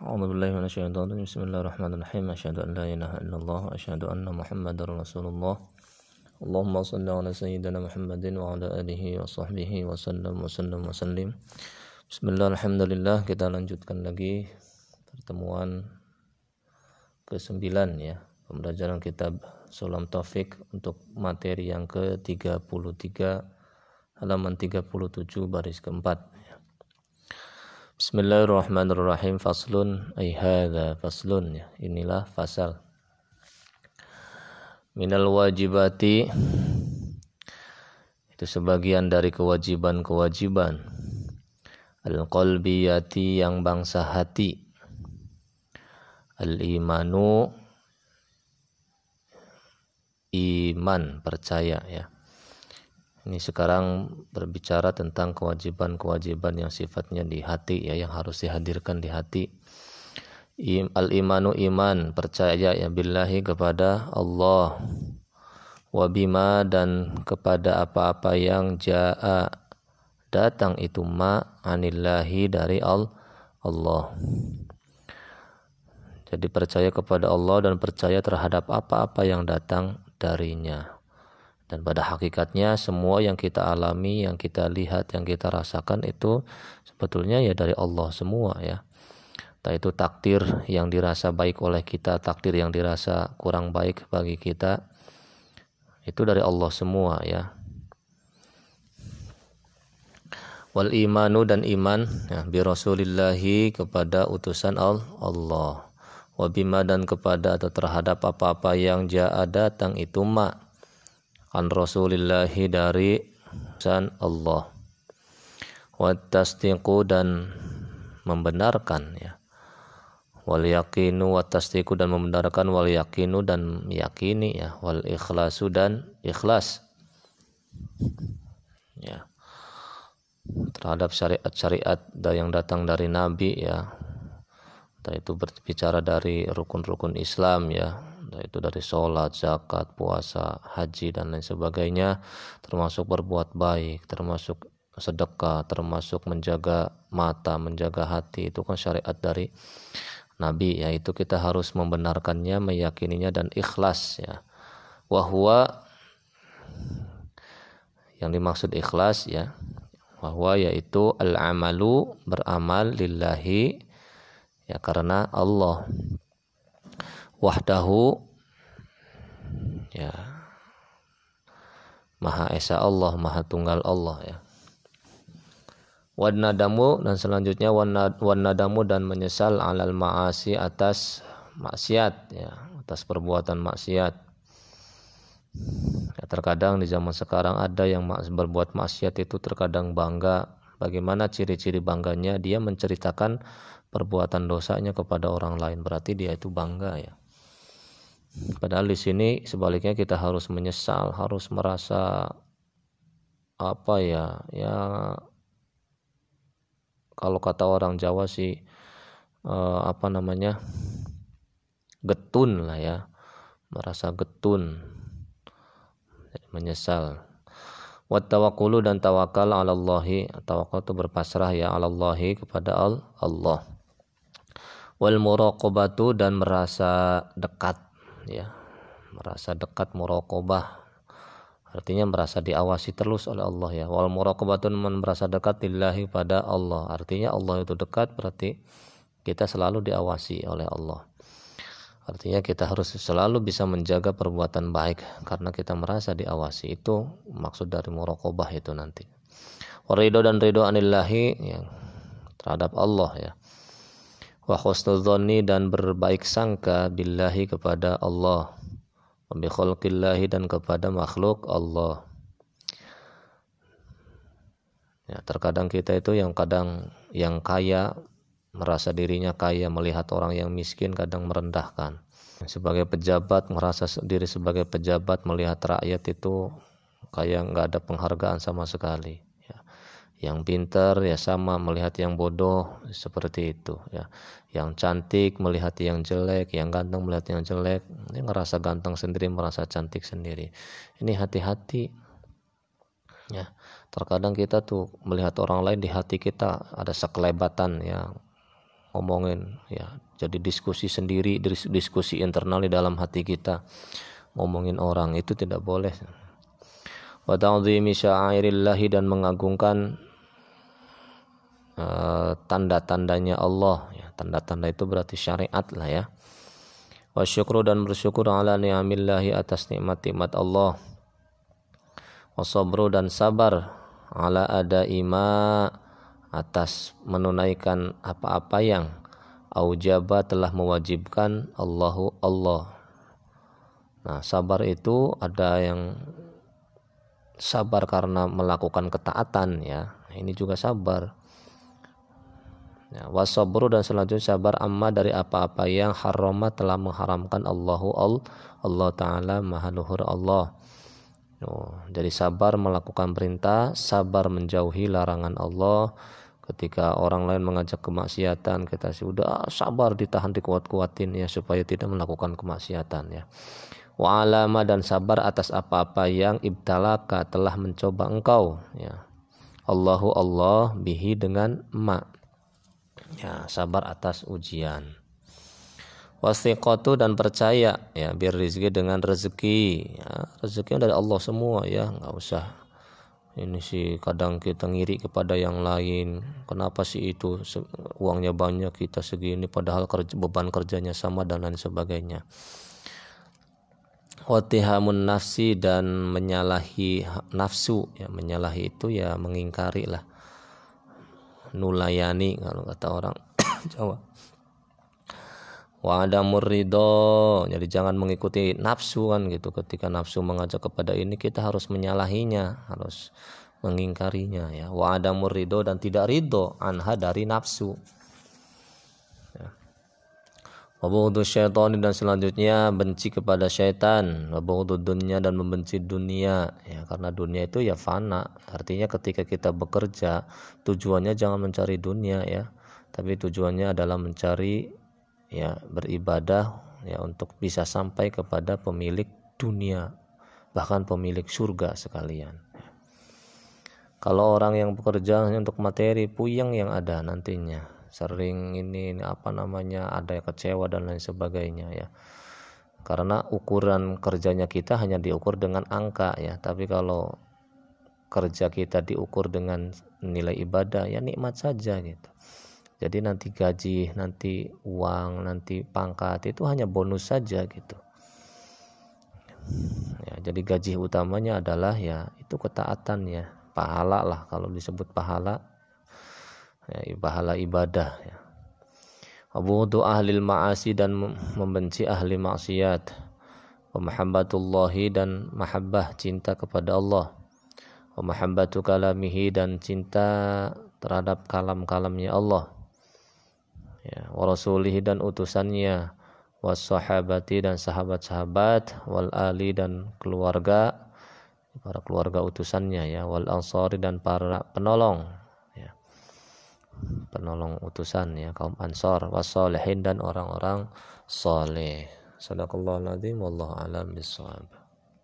أعوذ بالله من الشيطان الرجيم بسم الله الرحمن الرحيم أشهد أن لا إله إلا الله أشهد أن محمدا رسول الله اللهم صل على سيدنا محمد وعلى آله وصحبه وسلم وسلم وسلم بسم الله الحمد لله kita lanjutkan lagi pertemuan ke-9 ya pembelajaran kitab Sulam Taufik untuk materi yang ke-33 halaman 37 baris keempat Bismillahirrahmanirrahim. Faslun ay hadza faslun. Ya inilah fasal. Minal wajibati itu sebagian dari kewajiban-kewajiban. Al-qalbiyati yang bangsa hati. Al-imanu iman percaya ya ini sekarang berbicara tentang kewajiban-kewajiban yang sifatnya di hati ya yang harus dihadirkan di hati. Al imanu iman percaya ya billahi kepada Allah wa bima dan kepada apa-apa yang jaa datang itu ma anillahi dari Allah. Jadi percaya kepada Allah dan percaya terhadap apa-apa yang datang darinya. Dan pada hakikatnya semua yang kita alami, yang kita lihat, yang kita rasakan itu sebetulnya ya dari Allah semua ya. Entah itu takdir yang dirasa baik oleh kita, takdir yang dirasa kurang baik bagi kita, itu dari Allah semua ya. Wal imanu dan iman ya, bi rasulillahi kepada utusan Allah. Wabima dan kepada atau terhadap apa-apa yang jaa datang itu ma an rasulillahi dari san Allah. Wa tasdiqu dan membenarkan ya. Wal yakinu wa tasdiqu dan membenarkan wal yakinu dan yakini ya. Wal ikhlasu dan ikhlas. Ya. Terhadap syariat-syariat yang datang dari nabi ya. Itu berbicara dari rukun-rukun Islam ya itu dari sholat, zakat, puasa, haji dan lain sebagainya termasuk berbuat baik, termasuk sedekah, termasuk menjaga mata, menjaga hati itu kan syariat dari Nabi yaitu kita harus membenarkannya, meyakininya dan ikhlas ya. Wahwa yang dimaksud ikhlas ya bahwa yaitu al-amalu beramal lillahi ya karena Allah wahdahu ya Maha Esa Allah, Maha Tunggal Allah ya. Wanadamu dan selanjutnya wanadamu dan menyesal alal maasi atas maksiat ya, atas perbuatan maksiat. Ya, terkadang di zaman sekarang ada yang berbuat maksiat itu terkadang bangga. Bagaimana ciri-ciri bangganya? Dia menceritakan perbuatan dosanya kepada orang lain. Berarti dia itu bangga ya. Padahal di sini sebaliknya kita harus menyesal, harus merasa apa ya, ya kalau kata orang Jawa sih eh, apa namanya getun lah ya, merasa getun, menyesal. Wat tawakkulu dan tawakal ala Allahi, tawakal itu berpasrah ya ala Allahi kepada Allah. Wal muraqabatu dan merasa dekat ya merasa dekat muraqabah. Artinya merasa diawasi terus oleh Allah ya. Wal muraqabatun merasa dekat lillahi pada Allah. Artinya Allah itu dekat berarti kita selalu diawasi oleh Allah. Artinya kita harus selalu bisa menjaga perbuatan baik karena kita merasa diawasi. Itu maksud dari muraqabah itu nanti. Warido dan ridho anillahi yang terhadap Allah ya wa husnudzonni dan berbaik sangka billahi kepada Allah. Wa bi khalqillahi dan kepada makhluk Allah. Ya terkadang kita itu yang kadang yang kaya merasa dirinya kaya melihat orang yang miskin kadang merendahkan. Sebagai pejabat merasa diri sebagai pejabat melihat rakyat itu kayak nggak ada penghargaan sama sekali yang pintar ya sama melihat yang bodoh seperti itu ya. Yang cantik melihat yang jelek yang ganteng melihat yang jelek ini ngerasa ganteng sendiri merasa cantik sendiri. Ini hati-hati ya. Terkadang kita tuh melihat orang lain di hati kita ada sekelebatan ya. Ngomongin ya jadi diskusi sendiri diskusi internal di dalam hati kita. Ngomongin orang itu tidak boleh. Wa ta'zimi sya'airillahi dan mengagungkan uh, tanda-tandanya Allah ya tanda-tanda itu berarti syariat lah ya wa syukru dan bersyukur ala ni'amillahi atas nikmat-nikmat Allah wa sabru dan sabar ala ada ima atas menunaikan apa-apa yang aujaba telah mewajibkan Allahu Allah. Nah, sabar itu ada yang sabar karena melakukan ketaatan ya. Ini juga sabar. Ya, wasabru dan selanjutnya sabar amma dari apa-apa yang harama telah mengharamkan Allahu Allah, Allah Ta'ala maha luhur Allah. Oh, jadi sabar melakukan perintah, sabar menjauhi larangan Allah. Ketika orang lain mengajak kemaksiatan, kita sudah sabar ditahan dikuat-kuatin ya supaya tidak melakukan kemaksiatan ya. Wa alama dan sabar atas apa-apa yang ibtalaka telah mencoba engkau ya. Allahu Allah bihi dengan ma ya sabar atas ujian. Wasiqatu dan percaya ya biar rezeki dengan rezeki. Ya, rezeki dari Allah semua ya. Nggak usah ini sih kadang kita ngiri kepada yang lain. Kenapa sih itu uangnya banyak kita segini padahal kerja, beban kerjanya sama dan lain sebagainya. Watihamun nafsi dan menyalahi nafsu ya menyalahi itu ya mengingkari lah nulayani kalau kata orang Jawa. Wa murido jadi jangan mengikuti nafsu kan gitu. Ketika nafsu mengajak kepada ini kita harus menyalahinya harus mengingkarinya ya. Wa ada murido dan tidak ridho anha dari nafsu Wabudu syaitan dan selanjutnya benci kepada syaitan. Wabudu dunia dan membenci dunia. Ya, karena dunia itu ya fana. Artinya ketika kita bekerja, tujuannya jangan mencari dunia ya. Tapi tujuannya adalah mencari ya beribadah ya untuk bisa sampai kepada pemilik dunia. Bahkan pemilik surga sekalian. Kalau orang yang bekerja untuk materi, puyeng yang ada nantinya sering ini, ini apa namanya ada yang kecewa dan lain sebagainya ya. Karena ukuran kerjanya kita hanya diukur dengan angka ya. Tapi kalau kerja kita diukur dengan nilai ibadah ya nikmat saja gitu. Jadi nanti gaji nanti uang nanti pangkat itu hanya bonus saja gitu. Ya jadi gaji utamanya adalah ya itu ketaatan ya. Pahala lah kalau disebut pahala ya, pahala ibadah ya. Abudu ahli ma'asi dan membenci ahli maksiat. Wa mahabbatullahi dan mahabbah cinta kepada Allah. Wa mahabbatu kalamihi dan cinta terhadap kalam-kalamnya Allah. Ya, wa rasulihi dan utusannya. Wa sahabati dan sahabat-sahabat. Wal ali dan keluarga. Para keluarga utusannya ya. Wal ansari dan para penolong penolong utusan ya kaum ansor wasolehin dan orang-orang soleh sadaqallahu alazim wallahu alam bisawab